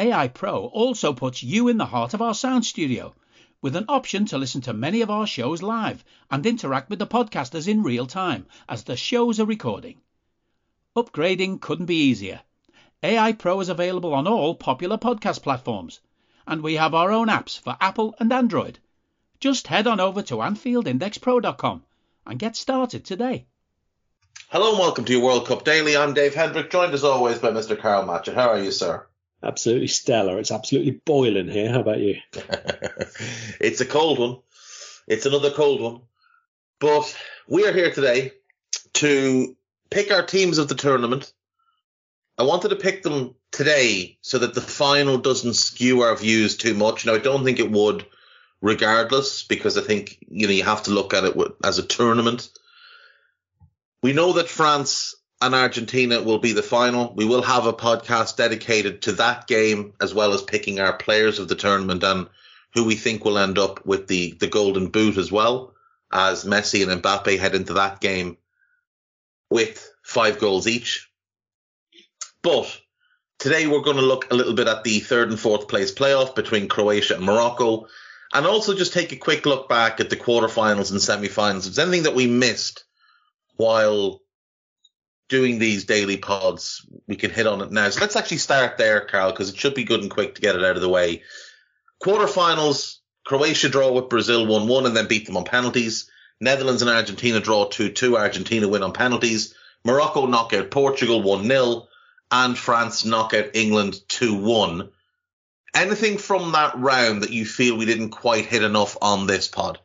AI Pro also puts you in the heart of our sound studio with an option to listen to many of our shows live and interact with the podcasters in real time as the shows are recording. Upgrading couldn't be easier. AI Pro is available on all popular podcast platforms, and we have our own apps for Apple and Android. Just head on over to AnfieldIndexPro.com and get started today. Hello and welcome to your World Cup Daily. I'm Dave Hendrick, joined as always by Mr. Karl Matchett. How are you, sir? Absolutely stellar. It's absolutely boiling here. How about you? it's a cold one. It's another cold one. But we are here today to pick our teams of the tournament. I wanted to pick them today so that the final doesn't skew our views too much. Now, I don't think it would regardless because I think, you know, you have to look at it as a tournament. We know that France and Argentina will be the final. We will have a podcast dedicated to that game as well as picking our players of the tournament and who we think will end up with the, the golden boot as well as Messi and Mbappe head into that game with five goals each. But today we're going to look a little bit at the third and fourth place playoff between Croatia and Morocco and also just take a quick look back at the quarterfinals and semi-finals. If there's anything that we missed while doing these daily pods, we can hit on it now. So let's actually start there, Karl, because it should be good and quick to get it out of the way. Quarterfinals, Croatia draw with Brazil 1-1 and then beat them on penalties. Netherlands and Argentina draw 2-2. Argentina win on penalties. Morocco knock out Portugal 1-0 and France knock out England 2-1. Anything from that round that you feel we didn't quite hit enough on this pod?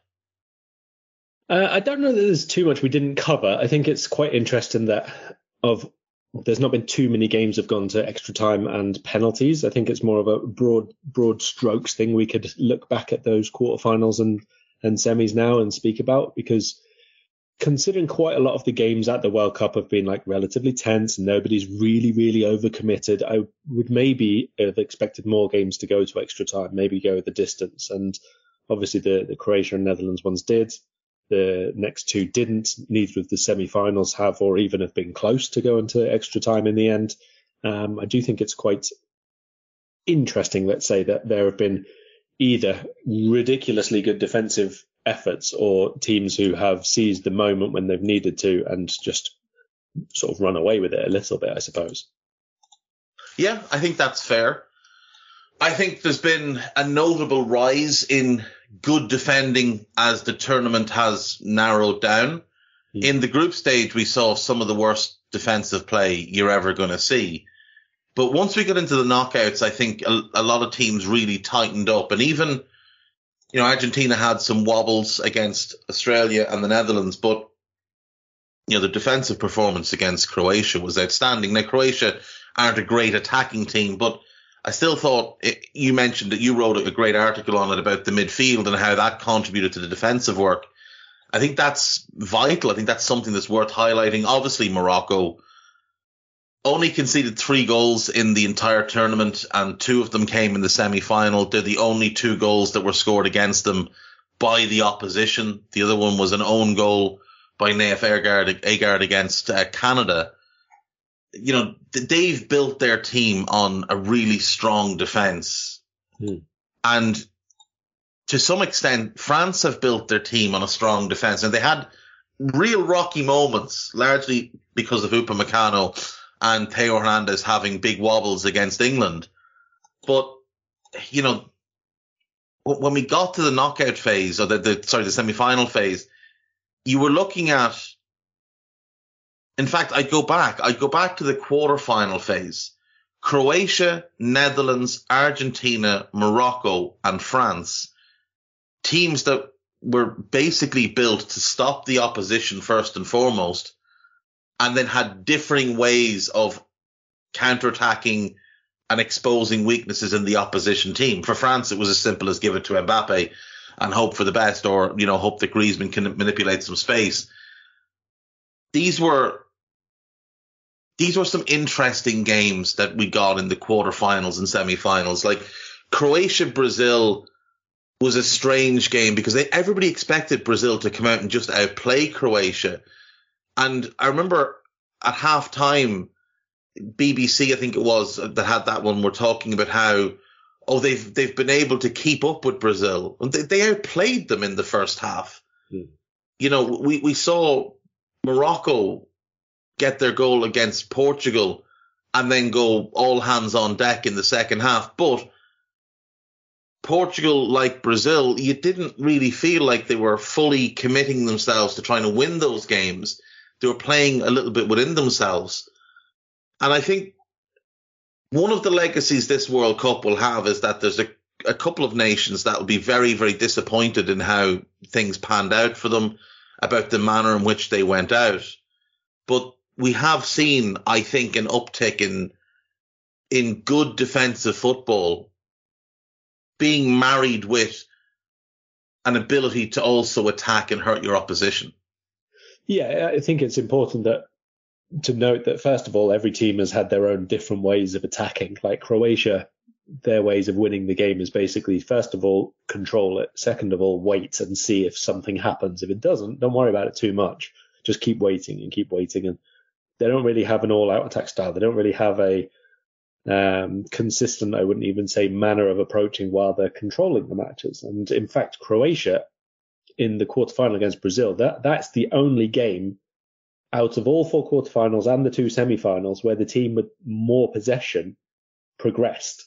Uh, I don't know that there's too much we didn't cover. I think it's quite interesting that of there's not been too many games have gone to extra time and penalties. I think it's more of a broad broad strokes thing. We could look back at those quarterfinals and and semis now and speak about because considering quite a lot of the games at the World Cup have been like relatively tense and nobody's really, really overcommitted, I would maybe have expected more games to go to extra time, maybe go the distance. And obviously the, the Croatia and Netherlands ones did. The next two didn't. Neither of the semi-finals have, or even have been close to going to extra time in the end. Um, I do think it's quite interesting, let's say, that there have been either ridiculously good defensive efforts or teams who have seized the moment when they've needed to and just sort of run away with it a little bit, I suppose. Yeah, I think that's fair. I think there's been a notable rise in good defending as the tournament has narrowed down. Mm. In the group stage, we saw some of the worst defensive play you're ever going to see. But once we got into the knockouts, I think a, a lot of teams really tightened up and even, you know, Argentina had some wobbles against Australia and the Netherlands, but you know, the defensive performance against Croatia was outstanding. Now, Croatia aren't a great attacking team, but I still thought it, you mentioned that you wrote a great article on it about the midfield and how that contributed to the defensive work. I think that's vital. I think that's something that's worth highlighting. Obviously, Morocco only conceded three goals in the entire tournament, and two of them came in the semi final. They're the only two goals that were scored against them by the opposition. The other one was an own goal by Nayef Aguerd against uh, Canada. You know, they've built their team on a really strong defense. Hmm. And to some extent, France have built their team on a strong defense. And they had real rocky moments, largely because of Upamecano and Theo Hernandez having big wobbles against England. But, you know, when we got to the knockout phase or the, the sorry, the semi-final phase, you were looking at, in fact, I'd go back, I'd go back to the quarterfinal phase. Croatia, Netherlands, Argentina, Morocco, and France. Teams that were basically built to stop the opposition first and foremost, and then had differing ways of counterattacking and exposing weaknesses in the opposition team. For France, it was as simple as give it to Mbappe and hope for the best, or you know, hope that Griezmann can manipulate some space. These were these were some interesting games that we got in the quarterfinals and semifinals. Like Croatia Brazil was a strange game because they, everybody expected Brazil to come out and just outplay Croatia. And I remember at half time, BBC, I think it was, that had that one, were talking about how oh, they've they've been able to keep up with Brazil. They, they outplayed them in the first half. Hmm. You know, we, we saw Morocco get their goal against Portugal and then go all hands on deck in the second half. But Portugal, like Brazil, you didn't really feel like they were fully committing themselves to trying to win those games. They were playing a little bit within themselves. And I think one of the legacies this World Cup will have is that there's a, a couple of nations that will be very, very disappointed in how things panned out for them, about the manner in which they went out. But we have seen, I think, an uptick in in good defensive football being married with an ability to also attack and hurt your opposition. Yeah, I think it's important that to note that first of all, every team has had their own different ways of attacking. Like Croatia, their ways of winning the game is basically first of all control it, second of all wait and see if something happens. If it doesn't, don't worry about it too much. Just keep waiting and keep waiting. And they don't really have an all-out attack style. They don't really have a um, consistent, I wouldn't even say manner of approaching while they're controlling the matches. And in fact, Croatia in the quarterfinal against Brazil, that that's the only game out of all four quarterfinals and the two semifinals where the team with more possession progressed.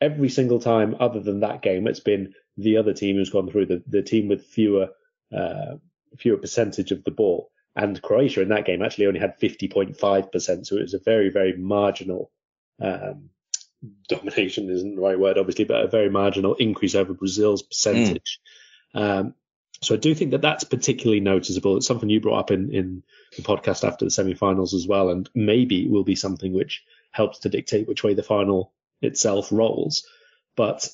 Every single time other than that game, it's been the other team who's gone through the, the team with fewer, uh, fewer percentage of the ball. And Croatia in that game actually only had 50.5%. So it was a very, very marginal, um, domination isn't the right word, obviously, but a very marginal increase over Brazil's percentage. Mm. Um, so I do think that that's particularly noticeable. It's something you brought up in, in the podcast after the semi-finals as well, and maybe will be something which helps to dictate which way the final itself rolls. But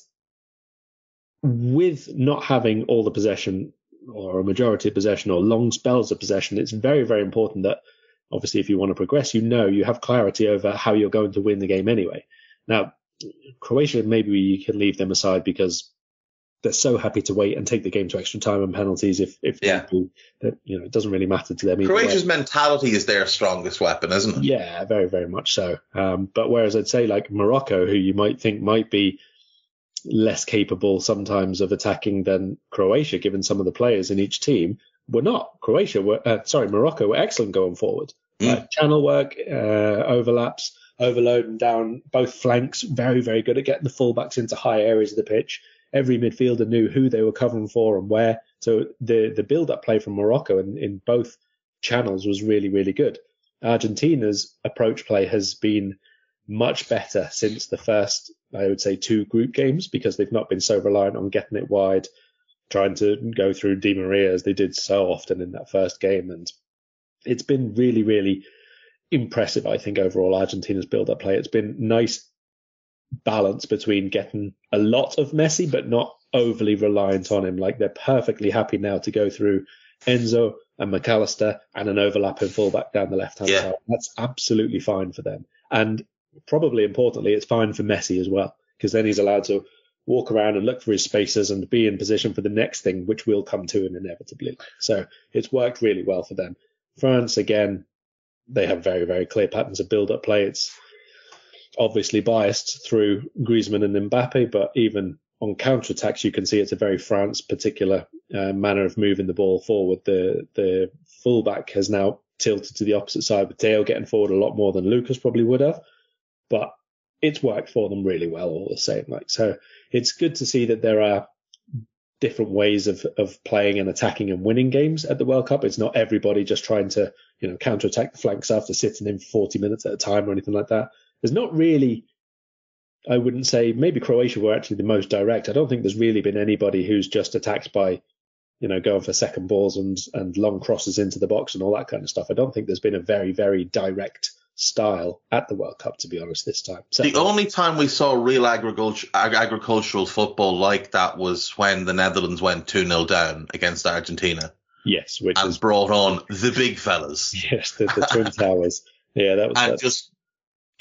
with not having all the possession or a majority of possession or long spells of possession, it's very, very important that obviously if you want to progress, you know you have clarity over how you're going to win the game anyway. Now, Croatia, maybe you can leave them aside because they're so happy to wait and take the game to extra time and penalties if if yeah. that you know it doesn't really matter to them. Croatia's way. mentality is their strongest weapon, isn't it? Yeah, very very much so. Um, but whereas I'd say like Morocco, who you might think might be less capable sometimes of attacking than Croatia, given some of the players in each team, were not. Croatia were uh, sorry, Morocco were excellent going forward. Mm. Uh, channel work, uh, overlaps, overloading down both flanks, very very good at getting the fullbacks into high areas of the pitch every midfielder knew who they were covering for and where. So the the build up play from Morocco in, in both channels was really really good. Argentina's approach play has been much better since the first, I would say, two group games because they've not been so reliant on getting it wide, trying to go through Di Maria as they did so often in that first game. And it's been really, really impressive. I think overall Argentina's build-up play. It's been nice balance between getting a lot of Messi, but not overly reliant on him. Like they're perfectly happy now to go through Enzo and Mac Allister and an overlapping fullback down the left hand yeah. side. That's absolutely fine for them. And probably importantly, it's fine for Messi as well, because then he's allowed to walk around and look for his spaces and be in position for the next thing, which will come to him inevitably. So it's worked really well for them. France, again, they have very, very clear patterns of build up play. It's obviously biased through Griezmann and Mbappe, but even on counter attacks, you can see it's a very France particular uh, manner of moving the ball forward. The the fullback has now tilted to the opposite side with Theo getting forward a lot more than Lucas probably would have, but it's worked for them really well all the same. Like so, it's good to see that there are different ways of of playing and attacking and winning games at the World Cup. It's not everybody just trying to you know counter attack the flanks after sitting in 40 minutes at a time or anything like that. There's not really. I wouldn't say maybe Croatia were actually the most direct. I don't think there's really been anybody who's just attacked by, you know, going for second balls and and long crosses into the box and all that kind of stuff. I don't think there's been a very very direct style at the World Cup, to be honest, this time. So, the only time we saw real agriculture, agricultural football like that was when the Netherlands went 2 0 down against Argentina. Yes, which and is, brought on the big fellas. Yes, the, the Twin Towers. Yeah, that was. And just,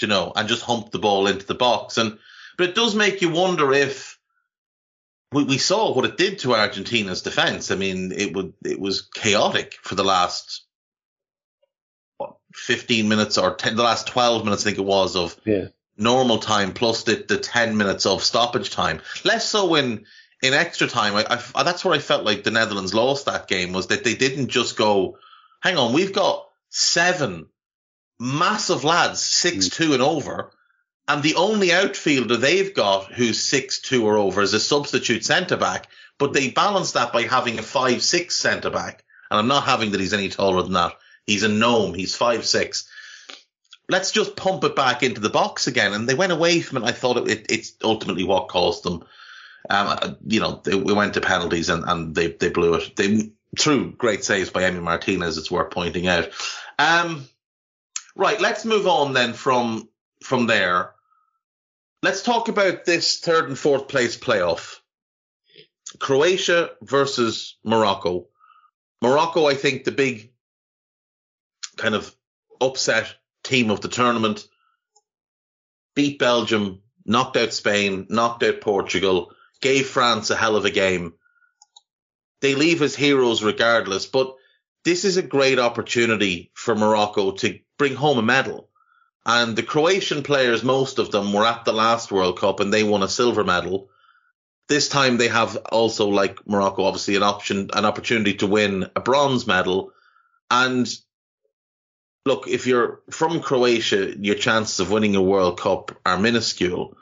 you know, and just humped the ball into the box. And, but it does make you wonder if we, we saw what it did to Argentina's defense. I mean, it would, it was chaotic for the last 15 minutes or 10, the last 12 minutes, I think it was, of yeah. normal time plus the, the 10 minutes of stoppage time. Less so in, in extra time. I, I, that's where I felt like the Netherlands lost that game was that they didn't just go, hang on, we've got seven massive lads, six mm. two and over. And the only outfielder they've got who's six two or over is a substitute centre back, but they balance that by having a five six centre back. And I'm not having that he's any taller than that. He's a gnome. He's five six. Let's just pump it back into the box again. And they went away from it. I thought it, it, it's ultimately what caused them. Um, uh, you know, they, we went to penalties and, and they, they blew it. They through great saves by Emi Martinez. It's worth pointing out. Um, right. Let's move on then from, from there. Let's talk about this third and fourth place playoff. Croatia versus Morocco. Morocco, I think the big kind of upset team of the tournament, beat Belgium, knocked out Spain, knocked out Portugal, gave France a hell of a game. They leave as heroes regardless, but this is a great opportunity for Morocco to bring home a medal. And the Croatian players, most of them were at the last World Cup and they won a silver medal. This time they have also, like Morocco, obviously an option, an opportunity to win a bronze medal. And look, if you're from Croatia, your chances of winning a World Cup are minuscule.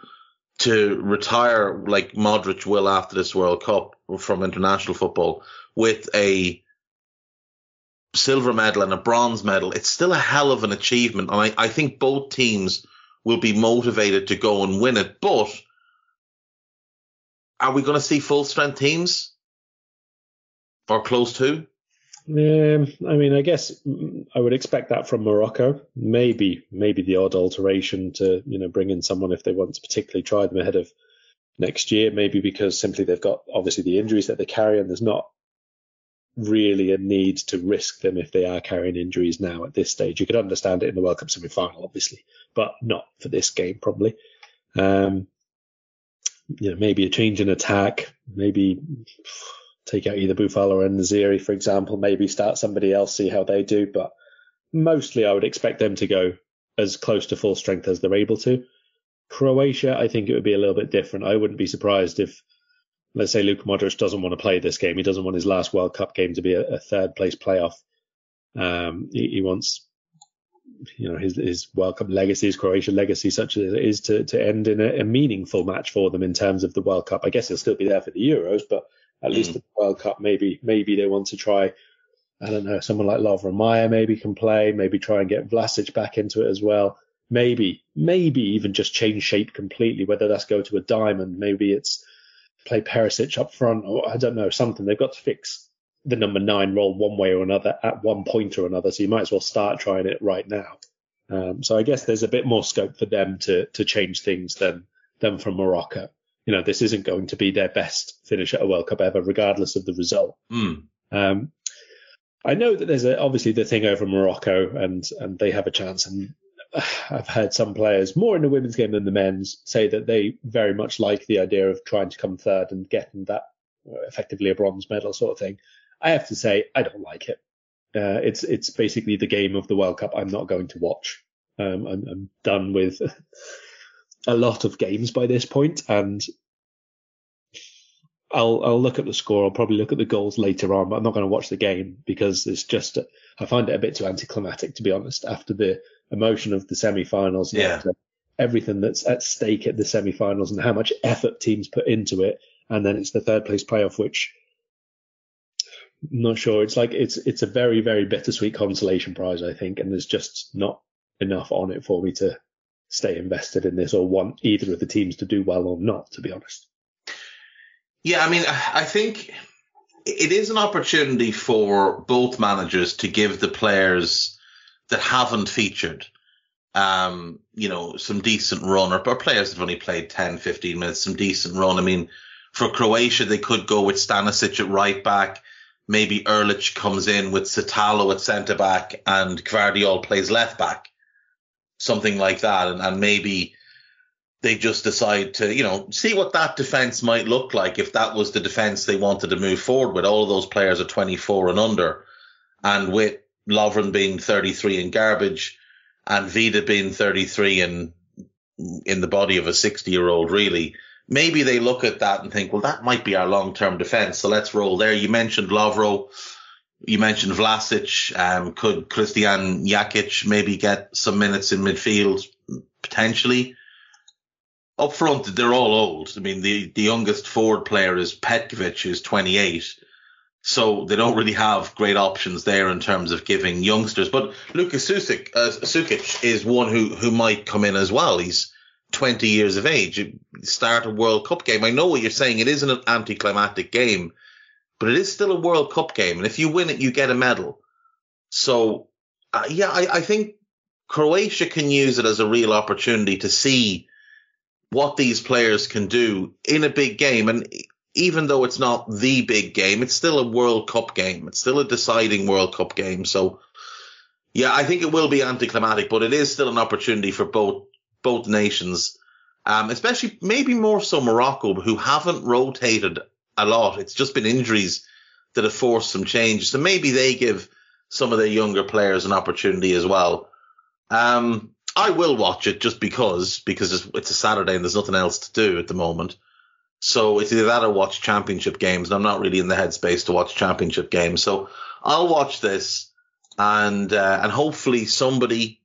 To retire like Modric will after this World Cup from international football with a silver medal and a bronze medal, it's still a hell of an achievement. And I, I think both teams will be motivated to go and win it. But are we going to see full strength teams or close to? Um, I mean, I guess I would expect that from Morocco. Maybe, maybe the odd alteration to you know bring in someone if they want to particularly try them ahead of next year. Maybe because simply they've got obviously the injuries that they carry, and there's not really a need to risk them if they are carrying injuries now at this stage. You could understand it in the World Cup semi-final, obviously, but not for this game probably. Um, you know, maybe a change in attack, maybe take out either Boufal or En-Nesyri, for example, maybe start somebody else, see how they do. But mostly I would expect them to go as close to full strength as they're able to. Croatia, I think it would be a little bit different. I wouldn't be surprised if, let's say, Luka Modric doesn't want to play this game. He doesn't want his last World Cup game to be a, a third place playoff. Um, he, he, wants, you know, his, his World Cup legacy, his Croatian legacy, such as it is, to, to end in a, a meaningful match for them in terms of the World Cup. I guess he'll still be there for the Euros, but at mm. least the World Cup. Maybe maybe they want to try. I don't know. Someone like Lovro Majer maybe can play. Maybe try and get Vlasic back into it as well. Maybe maybe even just change shape completely. Whether that's go to a diamond. Maybe it's play Perisic up front, or I don't know something. They've got to fix the number nine role one way or another at one point or another. So you might as well start trying it right now. Um, so I guess there's a bit more scope for them to to change things than than from Morocco. You know, this isn't going to be their best finish at a World Cup ever, regardless of the result. Mm. Um, I know that there's a, obviously the thing over Morocco, and and they have a chance. And I've heard some players more in the women's game than the men's say that they very much like the idea of trying to come third and getting that uh, effectively a bronze medal sort of thing. I have to say I don't like it. Uh, it's it's basically the game of the World Cup. I'm not going to watch. Um, I'm, I'm done with a lot of games by this point, and I'll I'll look at the score. I'll probably look at the goals later on, but I'm not going to watch the game because it's just I find it a bit too anticlimactic to be honest. After the emotion of the semi-finals, yeah. everything that's at stake at the semi-finals and how much effort teams put into it, and then it's the third place playoff, which I'm not sure. It's like it's it's a very very bittersweet consolation prize, I think, and there's just not enough on it for me to stay invested in this or want either of the teams to do well or not. To be honest. Yeah, I mean, I think it is an opportunity for both managers to give the players that haven't featured, um, you know, some decent run or, or players that have only played 10, 15 minutes, some decent run. I mean, for Croatia, they could go with Stanisic at right back. Maybe Erlic comes in with Sutalo at centre back and Gvardiol plays left back. Something like that. And, and maybe, they just decide to, you know, see what that defense might look like if that was the defense they wanted to move forward with. All of those players are 24 and under. And with Lovren being 33 and garbage and Vida being 33 and in the body of a 60 year old, really, maybe they look at that and think, well, that might be our long term defense. So let's roll there. You mentioned Lovro. You mentioned Vlasic. Um, could Kristijan Jakic maybe get some minutes in midfield potentially? Up front, they're all old. I mean, the, the youngest forward player is Petkovic, who's 28. So they don't really have great options there in terms of giving youngsters. But Lucas Susic, uh, Sukic is one who, who might come in as well. He's 20 years of age. Start a World Cup game. I know what you're saying. It isn't an anticlimactic game, but it is still a World Cup game. And if you win it, you get a medal. So, uh, yeah, I, I think Croatia can use it as a real opportunity to see what these players can do in a big game. And even though it's not the big game, it's still a World Cup game. It's still a deciding World Cup game. So, yeah, I think it will be anticlimactic, but it is still an opportunity for both both nations, um, especially maybe more so Morocco, who haven't rotated a lot. It's just been injuries that have forced some change. So maybe they give some of their younger players an opportunity as well. Um, I will watch it just because because it's, it's, a Saturday and there's nothing else to do at the moment. So it's either that or watch championship games, and I'm not really in the headspace to watch championship games. So I'll watch this, and uh, and hopefully somebody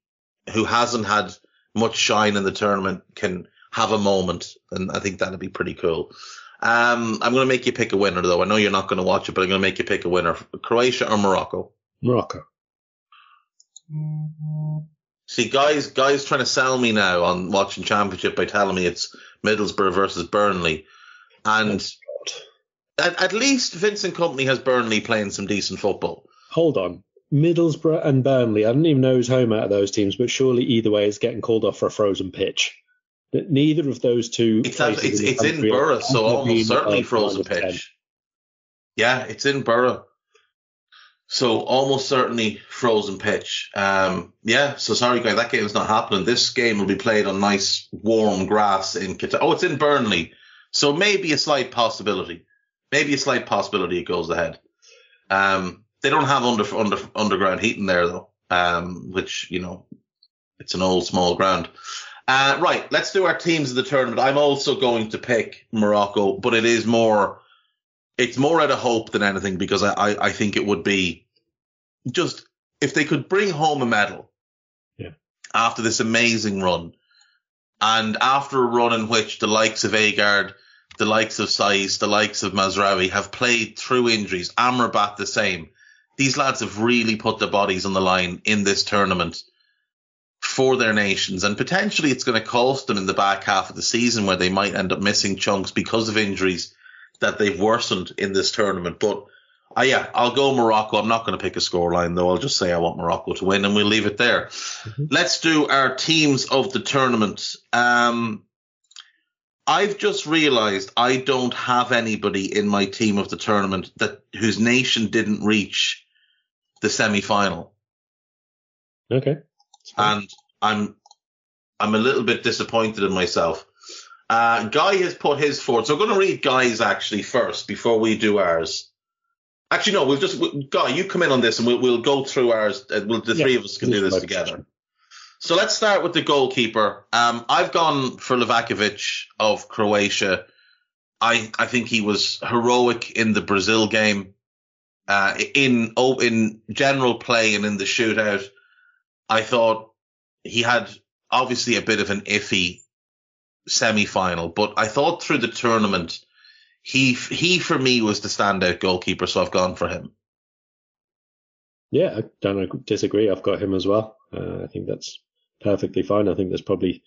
who hasn't had much shine in the tournament can have a moment, and I think that'd be pretty cool. Um, I'm going to make you pick a winner, though. I know you're not going to watch it, but I'm going to make you pick a winner: Croatia or Morocco. Morocco. See, guys, guys trying to sell me now on watching Championship by telling me it's Middlesbrough versus Burnley, and at, at least Vincent Kompany has Burnley playing some decent football. Hold on, Middlesbrough and Burnley. I don't even know who's home out of those teams, but surely either way is getting called off for a frozen pitch. Neither of those two. It's, it's, in, it's in Boro, so almost certainly frozen pitch. 10. Yeah, it's in Boro. So almost certainly frozen pitch. Um, yeah. So sorry, guys, that game's not happening. This game will be played on nice warm grass in Qatar. Oh, it's in Burnley. So maybe a slight possibility. Maybe a slight possibility it goes ahead. Um, they don't have under, under, underground heating there though. Um, which, you know, it's an old small ground. Uh, right. Let's do our teams of the tournament. I'm also going to pick Morocco, but it is more, it's more out of hope than anything because I, I, I think it would be just if they could bring home a medal yeah. after this amazing run and after a run in which the likes of Aguerd, the likes of Saiss, the likes of Mazraoui have played through injuries, Amrabat the same. These lads have really put their bodies on the line in this tournament for their nations and potentially it's going to cost them in the back half of the season where they might end up missing chunks because of injuries that they've worsened in this tournament. But Uh, yeah, I'll go Morocco. I'm not going to pick a scoreline though. I'll just say I want Morocco to win, and we'll leave it there. Mm-hmm. Let's do our teams of the tournament. Um, I've just realised I don't have anybody in my team of the tournament that whose nation didn't reach the semi final. Okay. And I'm I'm a little bit disappointed in myself. Uh, Guy has put his forward, so I'm going to read Guy's actually first before we do ours. Actually, no, we'll just Guy, you come in on this, and we'll we'll go through ours. Uh, we'll, the yeah, three of us can do this together. So let's start with the goalkeeper. Um, I've gone for Livakovic of Croatia. I I think he was heroic in the Brazil game. Uh, in oh, in general play and in the shootout, I thought he had obviously a bit of an iffy semi-final, but I thought through the tournament, he he for me was the standout goalkeeper, so I've gone for him. Yeah, I don't disagree. I've got him as well. Uh, I think that's perfectly fine. I think there's probably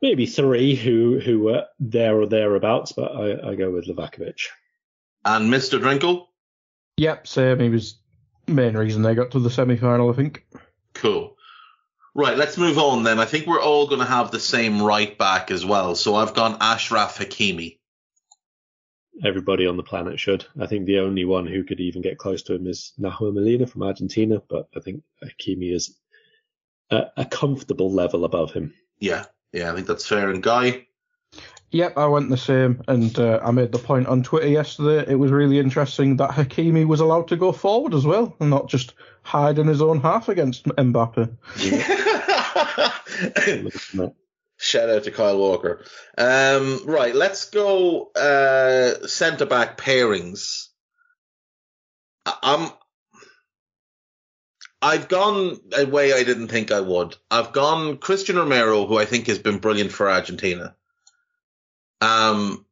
maybe three who who were there or thereabouts, but I, I go with Livakovic. And Mr. Drinkle? Yep, same. He was main reason they got to the semi final, I think. Cool. Right, let's move on then. I think we're all going to have the same right back as well. So I've gone Achraf Hakimi. Everybody on the planet should. I think the only one who could even get close to him is Nahuel Molina from Argentina, but I think Hakimi is a, a comfortable level above him. Yeah, yeah, I think that's fair. And Guy? Yep, I went the same, and uh, I made the point on Twitter yesterday. It was really interesting that Hakimi was allowed to go forward as well, and not just hide in his own half against Mbappe. Shout out to Kyle Walker. Um, right, let's go uh, centre back pairings. I'm I've gone a way I didn't think I would. I've gone Cristian Romero, who I think has been brilliant for Argentina. Um,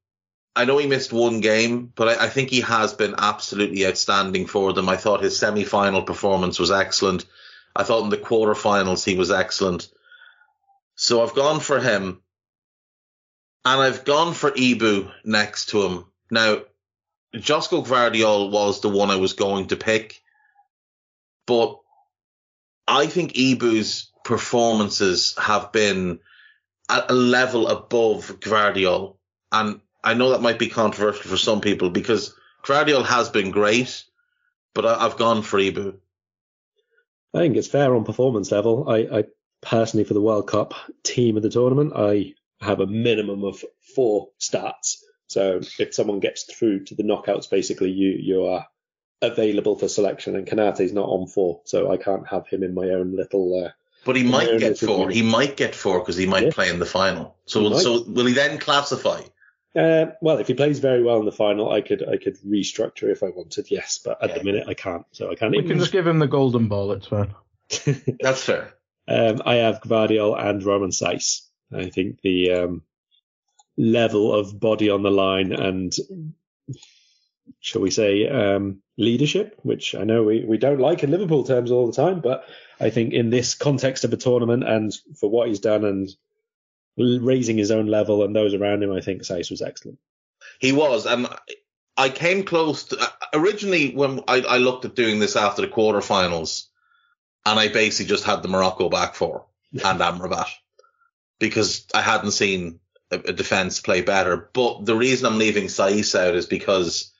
I know he missed one game, but I, I, think he has been absolutely outstanding for them. I thought his semi-final performance was excellent. I thought in the quarterfinals he was excellent. So I've gone for him, and I've gone for Ibou next to him. Now, Josko Gvardiol was the one I was going to pick, but I think Ibou's performances have been at a level above Gvardiol. And I know that might be controversial for some people because Gvardiol has been great, but I, have gone for Ibou. I think it's fair on performance level. I, I personally, for the World Cup team of the tournament, I have a minimum of four stats. So if someone gets through to the knockouts, basically you you are available for selection, and is not on four, so I can't have him in my own little. Uh, but he might get four. He might get four because he might yeah. play in the final. So, so will he then classify? Uh, well, if he plays very well in the final, I could I could restructure if I wanted. Yes, but at yeah. the minute I can't. So I can't. We even... can just give him the golden ball. It's fine. That's fair. Um, I have Gvardiol and Roman Saïss. I think the um, level of body on the line and shall we say, um, leadership, which I know we, we don't like in Liverpool terms all the time, but I think in this context of a tournament and for what he's done and raising his own level and those around him, I think Saïss was excellent. He was, and I came close to originally when I, I looked at doing this after the quarterfinals, and I basically just had the Morocco back four and Amrabat because I hadn't seen a, a defense play better. But the reason I'm leaving Saïss out is because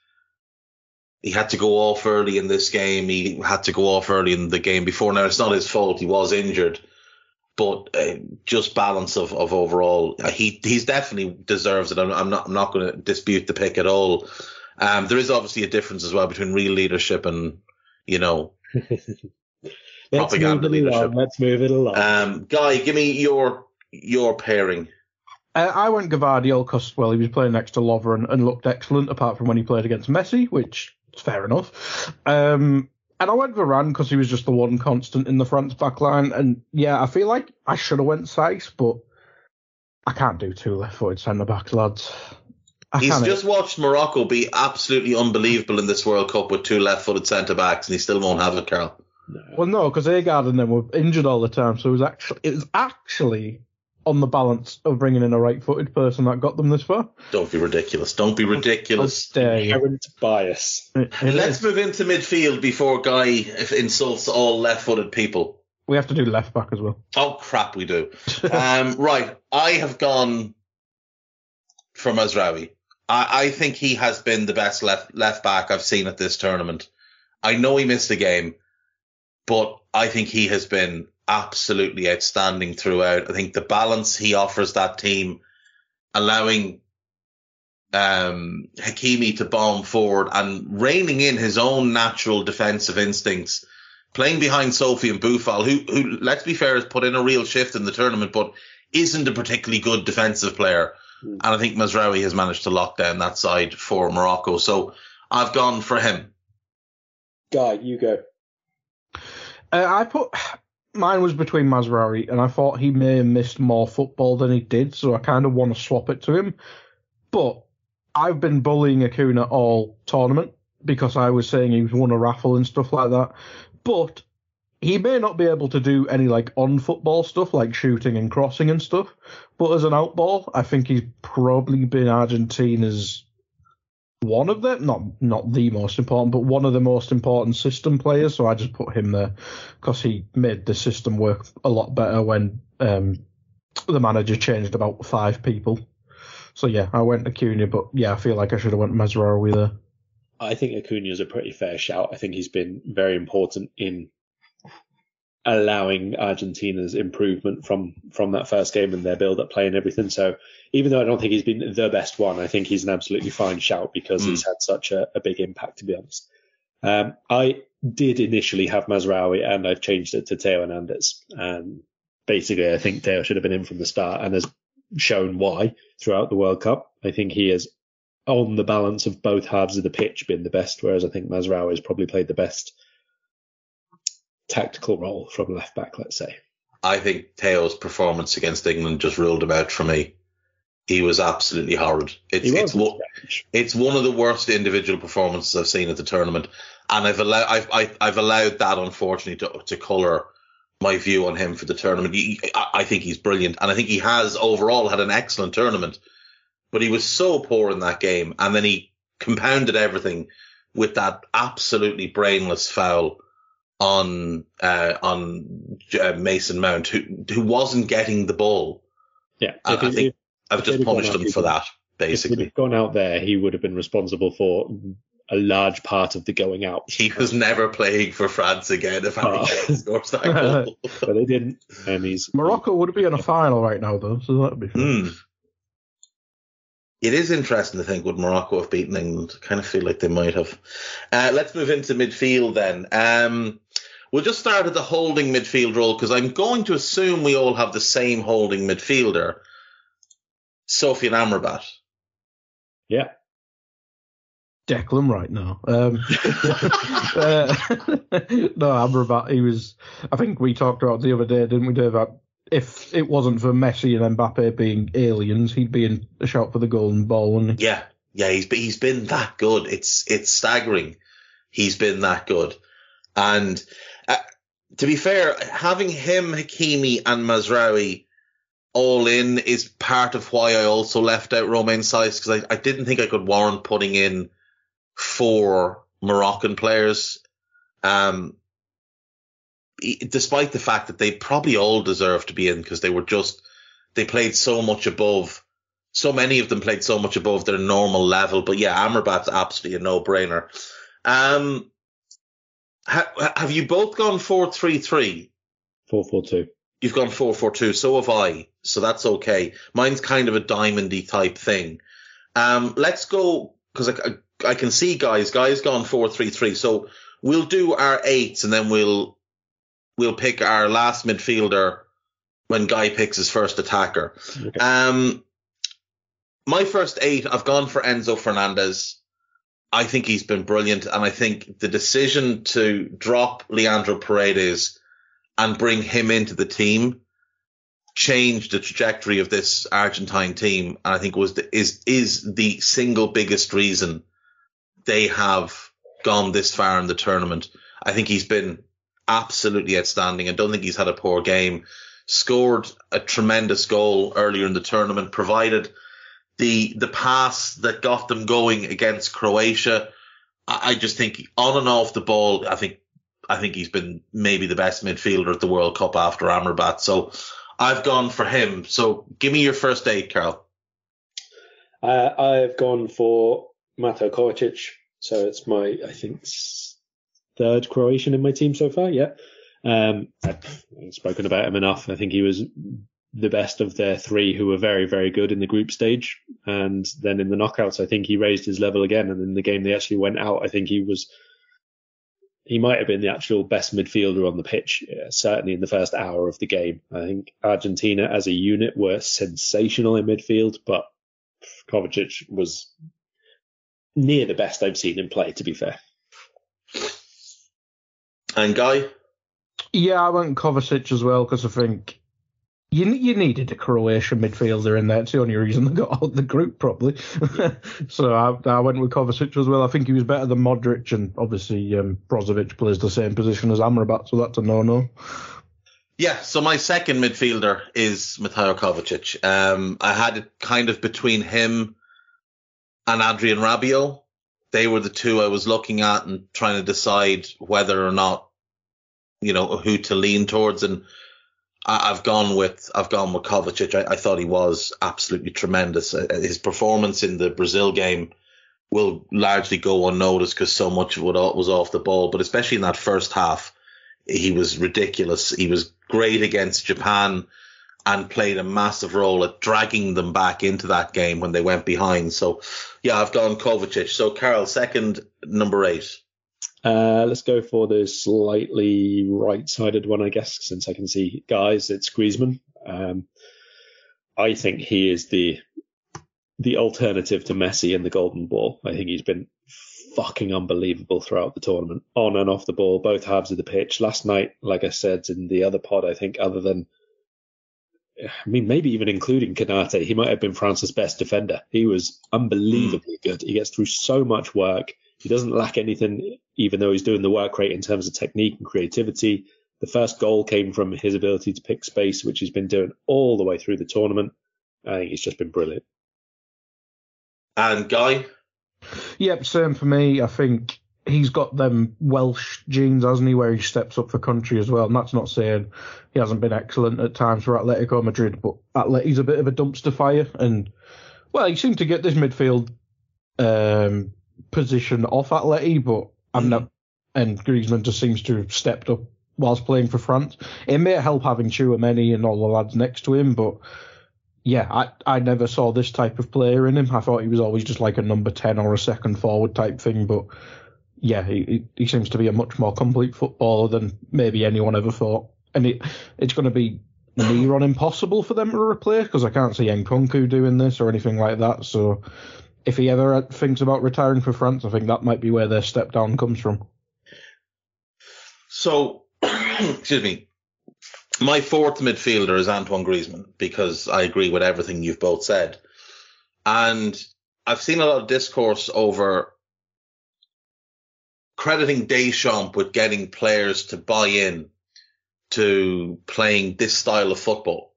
he had to go off early in this game. He had to go off early in the game before. Now it's not his fault; he was injured, but uh, just balance of, of overall, uh, he he's definitely deserves it. I'm, I'm not I'm not going to dispute the pick at all. Um, there is obviously a difference as well between real leadership and you know propaganda leadership. Let's move it along. Um, Guy, give me your your pairing. Uh, I went Gvardiol because well he was playing next to Lovren and, and looked excellent apart from when he played against Messi, which is fair enough. Um, and I went Varane because he was just the one constant in the front back line. And yeah, I feel like I should have went Saïss, but I can't do two left footed centre backs, lads. I He's can't. just watched Morocco be absolutely unbelievable in this World Cup with two left footed centre backs, and he still won't have it, Karl. Well, no, because Aguerd and them were injured all the time, so it was actually it was actually on the balance of bringing in a right-footed person that got them this far. Don't be ridiculous. Don't be ridiculous. How dare you? Inherent bias. It- it Let's is. move into midfield before Guy insults all left-footed people. We have to do left back as well. Oh crap, we do. um, right, I have gone for Mazraoui. I, I think he has been the best left left back I've seen at this tournament. I know he missed a game, but I think he has been absolutely outstanding throughout. I think the balance he offers that team, allowing um, Hakimi to bomb forward and reining in his own natural defensive instincts, playing behind Sofiane Boufal, who, who, let's be fair, has put in a real shift in the tournament, but isn't a particularly good defensive player. Mm. And I think Mazraoui has managed to lock down that side for Morocco. So I've gone for him. Guy, you go. Uh, I put mine was between Mazraoui, and I thought he may have missed more football than he did, so I kind of want to swap it to him. But I've been bullying Acuna all tournament because I was saying he was won a raffle and stuff like that. But he may not be able to do any like on football stuff like shooting and crossing and stuff. But as an outball, I think he's probably been Argentina's one of them, not not the most important, but one of the most important system players. So I just put him there because he made the system work a lot better when um, the manager changed about five people. So yeah, I went Acuna, but yeah, I feel like I should have went Mazraoui there. I think Acuna is a pretty fair shout. I think he's been very important in allowing Argentina's improvement from from that first game and their build up play and everything. So even though I don't think he's been the best one, I think he's an absolutely fine shout because Mm. he's had such a, a big impact to be honest. Um, I did initially have Mazraoui and I've changed it to Theo Hernandez. Um, basically, I think Theo should have been in from the start and has shown why throughout the World Cup. I think he has on the balance of both halves of the pitch been the best, whereas I think Mazraoui has probably played the best tactical role from left back, let's say. I think Theo's performance against England just ruled him out for me. He was absolutely horrid. It's, it's, one- it's one of the worst individual performances I've seen at the tournament, and I've allowed I've I, I've allowed that unfortunately to to colour my view on him for the tournament. He, I, I think he's brilliant, and I think he has overall had an excellent tournament. But he was so poor in that game, and then he compounded everything with that absolutely brainless foul on uh, on uh, Mason Mount, who who wasn't getting the ball. Yeah, I- if I he- think if- I've If just punished out, him he for would- that, if he'd basically. have gone out there, he would have been responsible for a large part of the going out. He was never playing for France again if Harry Oh. Kane scores that goal. but they didn't, and he's Morocco would be in a final right now though, so that'd be fun. Hmm. It is interesting to think would Morocco have beaten England. I kind of feel like they might have. Uh, let's move into midfield then. Um, we'll just start at the holding midfield role because I'm going to assume we all have the same holding midfielder, Sofyan Amrabat. yeah. Declan right now. Um, uh, no, Amrabat, he was. I think we talked about the other day, didn't we, Dave? That if it wasn't for Messi and Mbappe being aliens, he'd be in a shout for the golden ball, wouldn't he? Yeah, yeah, he's been, he's been that good. It's it's staggering. He's been that good, and to be fair, having him, Hakimi, and Mazraoui all in is part of why I also left out Romain Saïss because I, I didn't think I could warrant putting in four Moroccan players. Um, despite the fact that they probably all deserve to be in because they were just they played so much above so many of them played so much above their normal level. But yeah, Amrabat's absolutely a no-brainer. Um, ha- have you both gone four three three? Four four two. You've gone four four two. So have I. So that's okay. Mine's kind of a diamondy type thing. Um, let's go because I, I, I can see guys. Guys gone four three three. So we'll do our eights and then we'll we'll pick our last midfielder when Guy picks his first attacker. Okay. Um, my first eight, I've gone for Enzo Fernandez. I think he's been brilliant, and I think the decision to drop Leandro Paredes and bring him into the team changed the trajectory of this Argentine team, and I think was the, is is the single biggest reason they have gone this far in the tournament. I think he's been absolutely outstanding. I don't think he's had a poor game. scored a tremendous goal earlier in the tournament, provided the the pass that got them going against Croatia. I, I just think on and off the ball, I think I think he's been maybe the best midfielder at the World Cup after Amrabat. So I've gone for him. So give me your first eight, Karl. Uh, I've gone for Mateo Kovacic. So it's my, I think, third Croatian in my team so far. Yeah. Um, I've spoken about him enough. I think he was the best of their three who were very, very good in the group stage. And then in the knockouts, I think he raised his level again. And in the game they actually went out, I think he was, he might have been the actual best midfielder on the pitch, uh, certainly in the first hour of the game. I think Argentina as a unit were sensational in midfield, but Kovacic was near the best I've seen him play, to be fair. And Guy? Yeah, I went Kovacic as well because I think you you needed a Croatian midfielder in there. It's the only reason they got out the group, probably. so I, I went with Kovacic as well. I think he was better than Modric, and obviously um, Brozovic plays the same position as Amrabat, so that's a no-no. Yeah, so my second midfielder is Mateo Kovacic. Um, I had it kind of between him and Adrien Rabiot. They were the two I was looking at and trying to decide whether or not, you know, who to lean towards. And I, have gone with I've gone with Kovacic. I, I, thought he was absolutely tremendous. Uh, his performance in the Brazil game will largely go unnoticed because so much of it was off the ball. But especially in that first half, he was ridiculous. He was great against Japan and played a massive role at dragging them back into that game when they went behind. So, yeah, I've gone Kovacic. So, Karl, second, number eight. Uh, let's go for the slightly right-sided one, I guess, since I can see guys. It's Griezmann. Um, I think he is the the alternative to Messi in the Golden Ball. I think he's been fucking unbelievable throughout the tournament, on and off the ball, both halves of the pitch. Last night, like I said in the other pod, I think other than I mean, maybe even including Konate, he might have been France's best defender. He was unbelievably mm. good. He gets through so much work. He doesn't lack anything, even though he's doing the work rate in terms of technique and creativity. The first goal came from his ability to pick space, which he's been doing all the way through the tournament. I think he's just been brilliant. And Guy? Yep, same for me. I think he's got them Welsh genes, hasn't he, where he steps up for country as well. And that's not saying he hasn't been excellent at times for Atletico Madrid, but he's a bit of a dumpster fire. And, well, he seemed to get this midfield um, position off Atleti, but I'm mm. not. And Griezmann just seems to have stepped up whilst playing for France. It may help having Tchouameni and all the lads next to him, but yeah, I, I never saw this type of player in him. I thought he was always just like a number 10 or a second forward type thing, but yeah, he, he seems to be a much more complete footballer than maybe anyone ever thought. And it, it's going to be near on impossible for them to replace because I can't see Nkunku doing this or anything like that. So if he ever thinks about retiring for France, I think that might be where their step down comes from. So, excuse me. My fourth midfielder is Antoine Griezmann because I agree with everything you've both said. And I've seen a lot of discourse over crediting Deschamps with getting players to buy in to playing this style of football.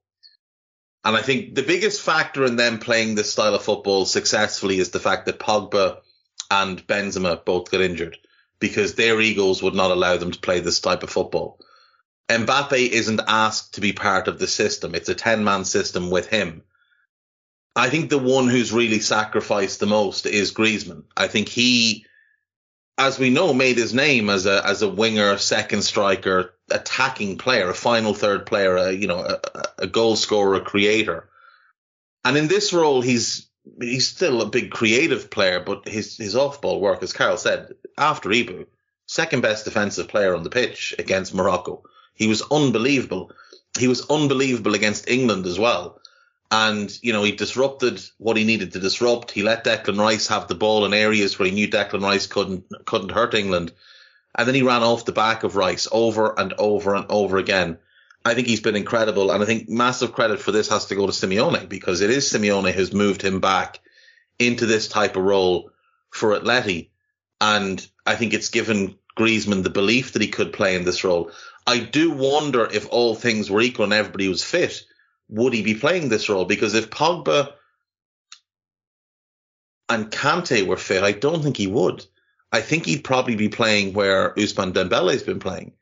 And I think the biggest factor in them playing this style of football successfully is the fact that Pogba and Benzema both got injured because their egos would not allow them to play this type of football. Mbappe isn't asked to be part of the system. It's a 10 man system with him. I think the one who's really sacrificed the most is Griezmann. I think he as we know, made his name as a as a winger, second striker, attacking player, a final third player, a, you know, a, a goal scorer, a creator. And in this role, he's he's still a big creative player, but his his off ball work, as Karl said, after Ibou, second best defensive player on the pitch against Morocco. He was unbelievable. He was unbelievable against England as well. And, you know, he disrupted what he needed to disrupt. He let Declan Rice have the ball in areas where he knew Declan Rice couldn't, couldn't hurt England. And then he ran off the back of Rice over and over and over again. I think he's been incredible. And I think massive credit for this has to go to Simeone because it is Simeone who's moved him back into this type of role for Atleti. And I think it's given Griezmann the belief that he could play in this role. I do wonder if all things were equal and everybody was fit, would he be playing this role? Because if Pogba and Kante were fit, I don't think he would. I think he'd probably be playing where Ousmane Dembele's been playing.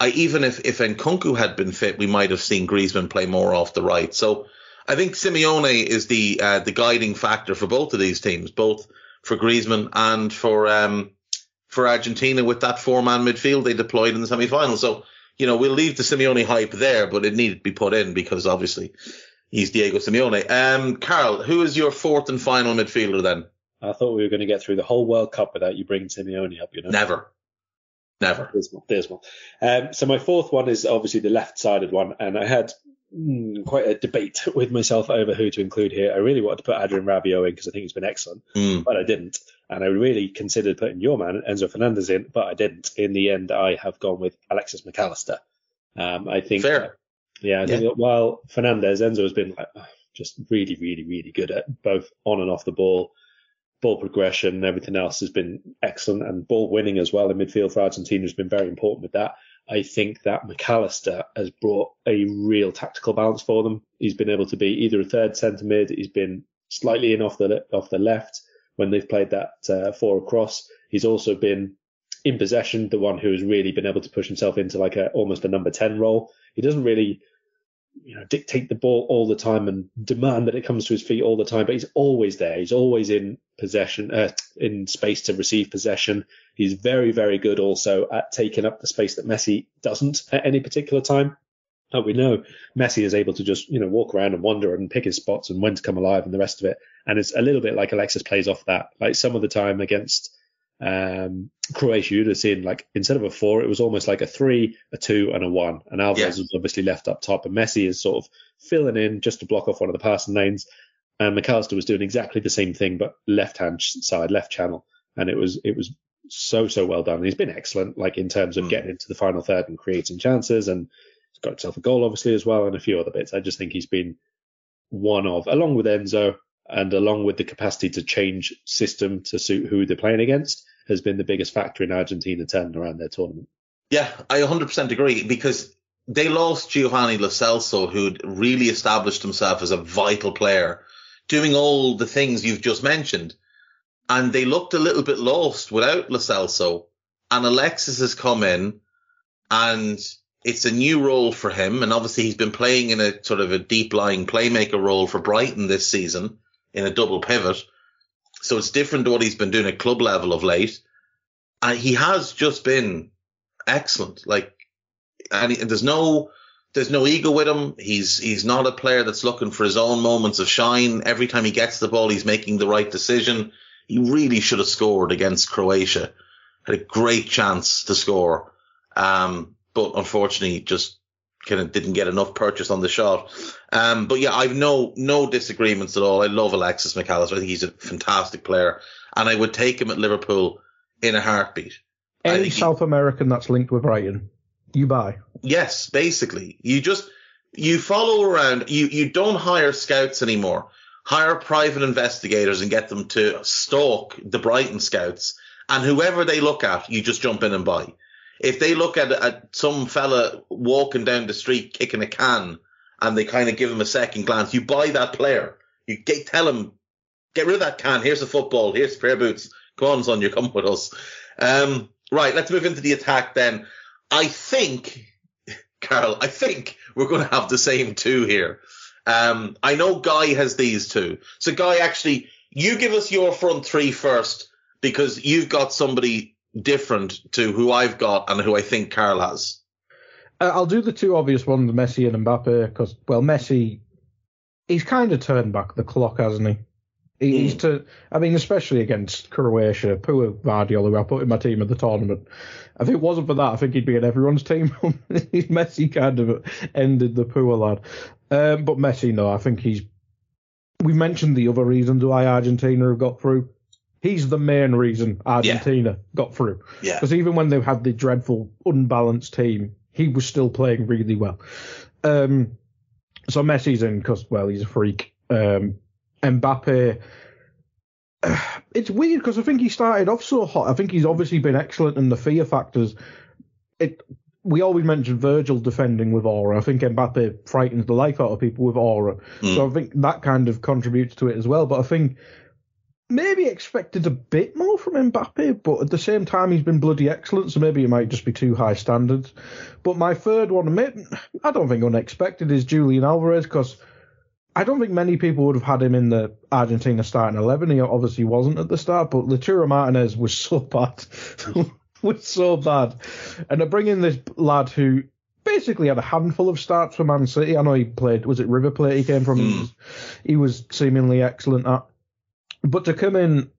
I even if if Nkunku had been fit, we might have seen Griezmann play more off the right. So I think Simeone is the uh, the guiding factor for both of these teams, both for Griezmann and for um, for Argentina with that four man midfield they deployed in the semi final. So you know we'll leave the Simeone hype there, but it needed to be put in because obviously he's Diego Simeone. Um, Karl, who is your fourth and final midfielder then? I thought we were going to get through the whole World Cup without you bringing Simeone up. You know, never. Never. Dismal, dismal. Um, so my fourth one is obviously the left-sided one, and I had mm, quite a debate with myself over who to include here. I really wanted to put Adrien Rabiot in because I think he's been excellent, mm. but I didn't. And I really considered putting your man Enzo Fernandez in, but I didn't. In the end, I have gone with Alexis Mac Allister. Um, I think, fair. yeah, I think yeah. while Fernandez, Enzo has been like, just really, really, really good at both on and off the ball ball progression and everything else has been excellent, and ball winning as well in midfield for Argentina has been very important with that. I think that Mac Allister has brought a real tactical balance for them. He's been able to be either a third centre mid, he's been slightly in off the off the left when they've played that uh, four across. He's also been in possession, the one who has really been able to push himself into like a almost a number ten role. He doesn't really you know, dictate the ball all the time and demand that it comes to his feet all the time, but he's always there. He's always in possession, uh, in space to receive possession. He's very, very good also at taking up the space that Messi doesn't at any particular time. we know Messi is able to just, you know, walk around and wander and pick his spots and when to come alive and the rest of it. And it's a little bit like Alexis plays off that. Like some of the time against um, Croatia, you'd have seen like instead of a four, it was almost like a three, a two, and a one. And Alvarez yeah. was obviously left up top, and Messi is sort of filling in just to block off one of the passing lanes. And Mac Allister was doing exactly the same thing, but left hand side, left channel, and it was it was so so well done. he's been excellent, like in terms of mm. getting into the final third and creating chances, and he's got himself a goal obviously as well, and a few other bits. I just think he's been one of, along with Enzo, and along with the capacity to change system to suit who they're playing against, has been the biggest factor in Argentina turning around their tournament. Yeah, I 100% agree because they lost Giovanni Lo Celso, who'd really established himself as a vital player, doing all the things you've just mentioned. And they looked a little bit lost without Lo Celso. And Alexis has come in and it's a new role for him. And obviously he's been playing in a sort of a deep lying playmaker role for Brighton this season in a double pivot. So it's different to what he's been doing at club level of late. And he has just been excellent. Like, and, he, and there's no, there's no ego with him. He's, he's not a player that's looking for his own moments of shine. Every time he gets the ball, he's making the right decision. He really should have scored against Croatia. Had a great chance to score. Um, but unfortunately just kind of didn't get enough purchase on the shot. Um, but yeah, I've no no disagreements at all. I love Alexis Mac Allister. I think he's a fantastic player, and I would take him at Liverpool in a heartbeat. Any South he, American that's linked with Brighton, you buy. Yes, basically, you just you follow around. You you don't hire scouts anymore. Hire private investigators and get them to stalk the Brighton scouts, and whoever they look at, you just jump in and buy if they look at, at some fella walking down the street kicking a can and they kind of give him a second glance, you buy that player. You get, tell him, get rid of that can. Here's a football. Here's pair of boots. Come on, son, you come with us. Um, right, let's move into the attack then. I think, Karl, I think we're going to have the same two here. Um, I know Guy has these two. So Guy, actually, you give us your front three first because you've got somebody different to who I've got and who I think Karl has. Uh, I'll do the two obvious ones, Messi and Mbappe, because well, Messi, he's kind of turned back the clock, hasn't he? He's mm. to, I mean, especially against Croatia, poor Gvardiol, who I put in my team at the tournament. If it wasn't for that, I think he'd be in everyone's team. Messi kind of ended the poor lad. Um, but Messi, no, I think he's. We mentioned the other reasons why Argentina have got through he's the main reason Argentina yeah. got through. Yeah. Because even when they had the dreadful, unbalanced team, he was still playing really well. Um, so Messi's in because, well, he's a freak. Um, Mbappe, it's weird because I think he started off so hot. I think he's obviously been excellent in the fear factors. It we always mention Virgil defending with aura. I think Mbappe frightens the life out of people with aura. Mm. So I think that kind of contributes to it as well. But I think maybe expected a bit more from Mbappe, but at the same time he's been bloody excellent, so maybe it might just be too high standards. But my third one, I don't think unexpected, is Julian Alvarez because I don't think many people would have had him in the Argentina starting eleven. He obviously wasn't at the start, but Lautaro Martinez was so bad. was so bad. And to bring in this lad who basically had a handful of starts for Man City. I know he played, was it River Plate he came from? Mm. He was seemingly excellent at. But to come in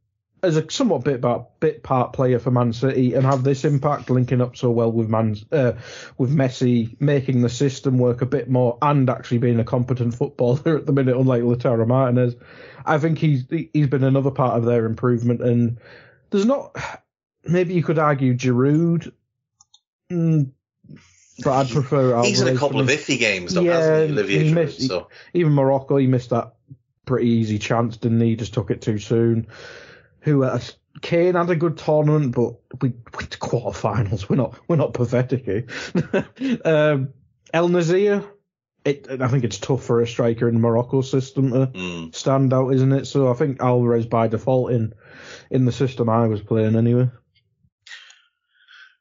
as a somewhat bit part, bit part player for Man City and have this impact linking up so well with Man uh, with Messi, making the system work a bit more, and actually being a competent footballer at the minute, unlike Lautaro Martinez, I think he's he's been another part of their improvement. And there's not maybe you could argue Giroud, mm, but I'd prefer. Alvarez He's in a couple of iffy games, though, yeah, hasn't he? Olivier he missed, Giroud, so. Even Morocco, he missed that pretty easy chance, didn't he? Just took it too soon. Who else? Kane had a good tournament, but we went to quarterfinals. We're not we're not pathetic here. um, En-Nesyri, it, I think it's tough for a striker in the Morocco system to mm. stand out, isn't it? So I think Alvarez by default in in the system I was playing anyway.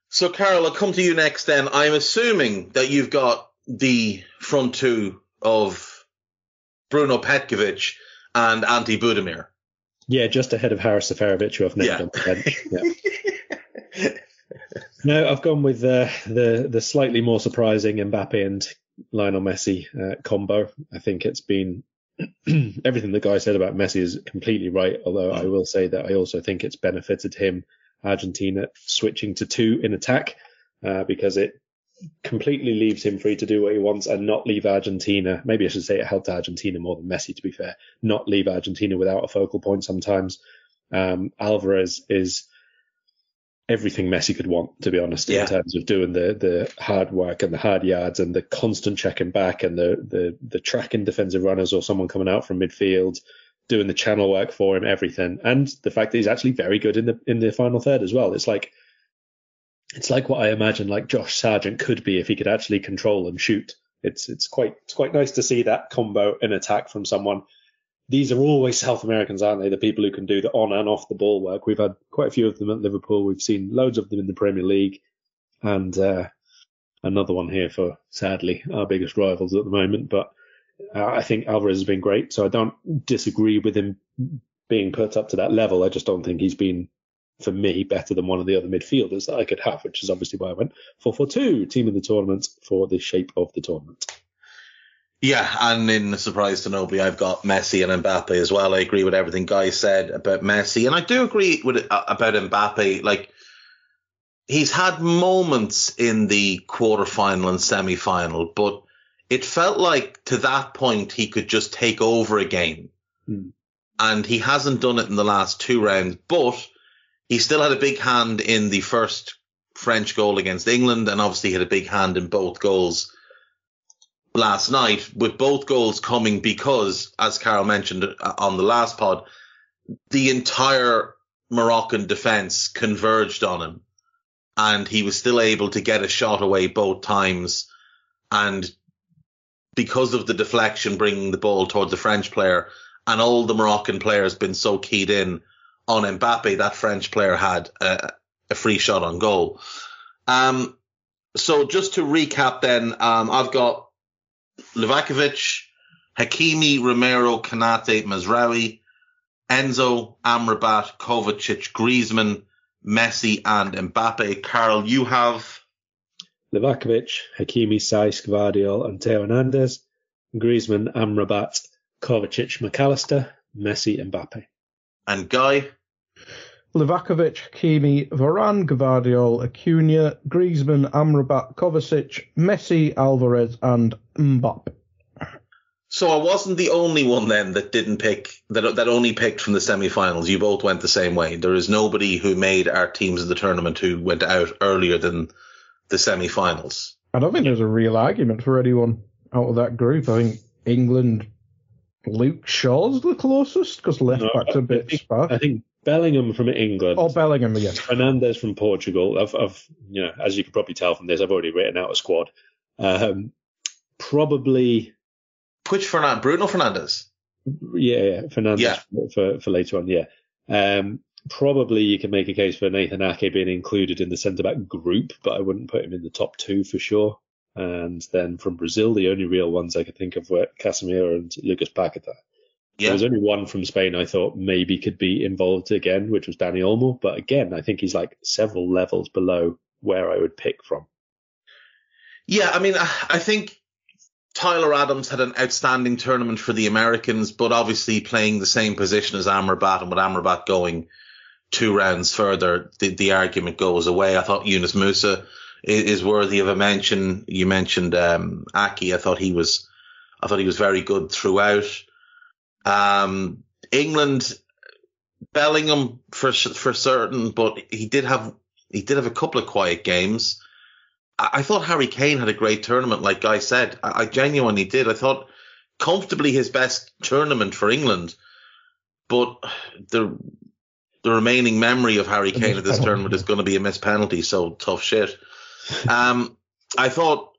So, Karl, I'll come to you next then. I'm assuming that you've got the front two of Bruno Petkovic and Ante Budimir. Yeah, just ahead of Haris Seferovic, who I've named yeah. on the bench. Yeah. no, I've gone with uh, the the slightly more surprising Mbappe and Lionel Messi uh, combo. I think it's been everything the guy said about Messi is completely right. Although I will say that I also think it's benefited him Argentina switching to two in attack uh, because it completely leaves him free to do what he wants and not leave Argentina. Maybe I should say it helped Argentina more than Messi, to be fair. Not leave Argentina without a focal point sometimes. Um, Alvarez is everything Messi could want, to be honest, yeah. in terms of doing the the hard work and the hard yards and the constant checking back and the the the tracking defensive runners or someone coming out from midfield doing the channel work for him, everything, and the fact that he's actually very good in the in the final third as well. It's like it's like what I imagine like Josh Sargent could be if he could actually control and shoot. It's it's quite it's quite nice to see that combo in attack from someone. These are always South Americans, aren't they? The people who can do the on and off the ball work. We've had quite a few of them at Liverpool. We've seen loads of them in the Premier League, and uh, another one here for sadly our biggest rivals at the moment. But uh, I think Alvarez has been great, so I don't disagree with him being put up to that level. I just don't think he's been, for me, better than one of the other midfielders that I could have, which is obviously why I went 4 4 2 team of the tournament for the shape of the tournament. Yeah, and in the surprise to nobody, I've got Messi and Mbappe as well. I agree with everything Guy said about Messi, and I do agree with uh, about Mbappe. Like he's had moments in the quarterfinal and semi-final, but it felt like to that point he could just take over a game. Hmm. And he hasn't done it in the last two rounds, but he still had a big hand in the first French goal against England and obviously had a big hand in both goals last night with both goals coming because, as Karl mentioned uh, on the last pod, the entire Moroccan defense converged on him and he was still able to get a shot away both times and because of the deflection bringing the ball towards the French player and all the Moroccan players been so keyed in on Mbappe, that French player had a, a free shot on goal. Um, so just to recap then, um, I've got Livakovic, Hakimi, Romero, Konate, Mazraoui, Enzo, Amrabat, Kovacic, Griezmann, Messi, and Mbappe. Karl, you have Livakovic, Hakimi, Saïss, Gvardiol, and Theo Hernandez, Griezmann, Amrabat, Kovacic, Mac Allister, Messi, Mbappe. And Guy? Livakovic, Hakimi, Varane, Gvardiol, Acuna, Griezmann, Amrabat, Kovacic, Messi, Alvarez, and Mbappe. So I wasn't the only one then that didn't pick that that only picked from the semi-finals. You both went the same way. There is nobody who made our teams of the tournament who went out earlier than the semi-finals. I don't think there's a real argument for anyone out of that group. I think England, Luke Shaw's the closest because left no, back's a bit I think, sparse. I think Bellingham from England. Oh, Bellingham again. Fernandes from Portugal. I've, I've, you know, as you can probably tell from this, I've already written out a squad. Um, probably. Which Fernand? Bruno Fernandes. Yeah, yeah Fernandes Yeah. For, for later on. Yeah. Um, probably you can make a case for Nathan Ake being included in the centre back group, but I wouldn't put him in the top two for sure. And then from Brazil, the only real ones I could think of were Casemiro and Lucas Paqueta. There was only one from Spain I thought maybe could be involved again, which was Dani Olmo. But again, I think he's like several levels below where I would pick from. Yeah, I mean, I, I think Tyler Adams had an outstanding tournament for the Americans, but obviously playing the same position as Amrabat, and with Amrabat going two rounds further, the, the argument goes away. I thought Yunus Musah is, worthy of a mention. You mentioned um, Ake. I thought he was, I thought he was very good throughout. Um, England, Bellingham for for certain, but he did have he did have a couple of quiet games. I, I thought Harry Kane had a great tournament, like Guy said. I, I genuinely did. I thought comfortably his best tournament for England, but the the remaining memory of Harry Kane at this tournament is going to be a missed penalty. So tough shit. Um, I thought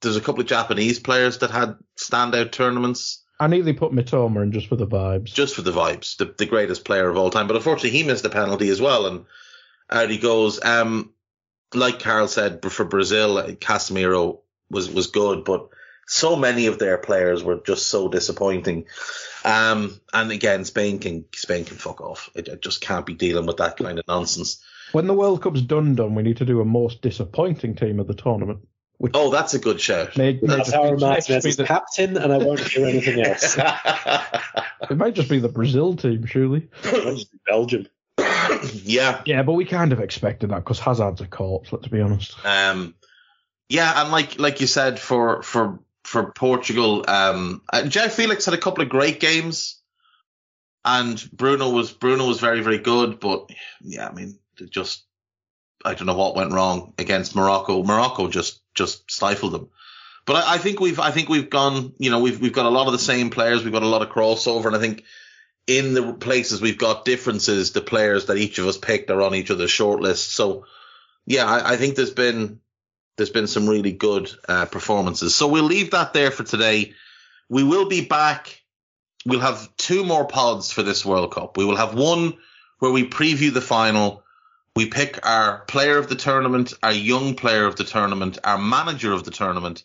there's a couple of Japanese players that had standout tournaments I nearly put Mitoma in just for the vibes. just for the vibes, the, the greatest player of all time. But unfortunately, he missed a penalty as well, and out he goes. Um, like Karl said, for Brazil, Casemiro was was good, but so many of their players were just so disappointing. Um, and again, Spain can Spain can fuck off. I, I just can't be dealing with that kind of nonsense. When the World Cup's done, done, we need to do a most disappointing team of the tournament. Which Oh, that's a good shout. may, may just, Lautaro be, may Martinez be is the, captain, and I won't do anything else. it might just be the Brazil team, surely. Belgium. yeah, Yeah, but we kind of expected that because Hazard's a corpse. Let's be honest. Um, yeah, and like like you said for for for Portugal, um, uh, João Felix had a couple of great games, and Bruno was Bruno was very very good, but yeah, I mean, it just I don't know what went wrong against Morocco. Morocco just just stifled them. But I, I think we've I think we've gone, you know, we've we've got a lot of the same players, we've got a lot of crossover, and I think in the places we've got differences, the players that each of us picked are on each other's shortlist. So yeah, I, I think there's been there's been some really good uh, performances. So we'll leave that there for today. We will be back. We'll have two more pods for this World Cup. We will have one where we preview the final. We pick our player of the tournament, our young player of the tournament, our manager of the tournament,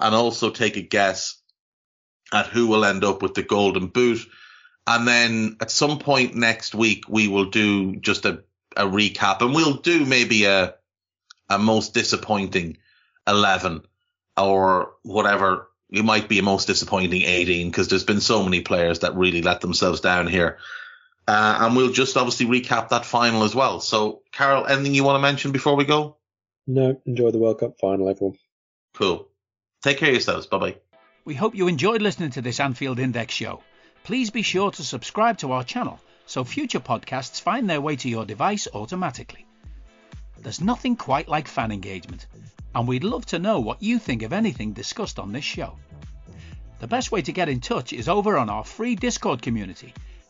and also take a guess at who will end up with the golden boot. And then at some point next week, we will do just a, a recap and we'll do maybe a, a most disappointing 11 or whatever. It might be a most disappointing 18 because there's been so many players that really let themselves down here. Uh, and we'll just obviously recap that final as well. So, Karl, anything you want to mention before we go? No, enjoy the World Cup final, everyone. Cool. Take care of yourselves. Bye bye. We hope you enjoyed listening to this Anfield Index show. Please be sure to subscribe to our channel so future podcasts find their way to your device automatically. There's nothing quite like fan engagement, and we'd love to know what you think of anything discussed on this show. The best way to get in touch is over on our free Discord community,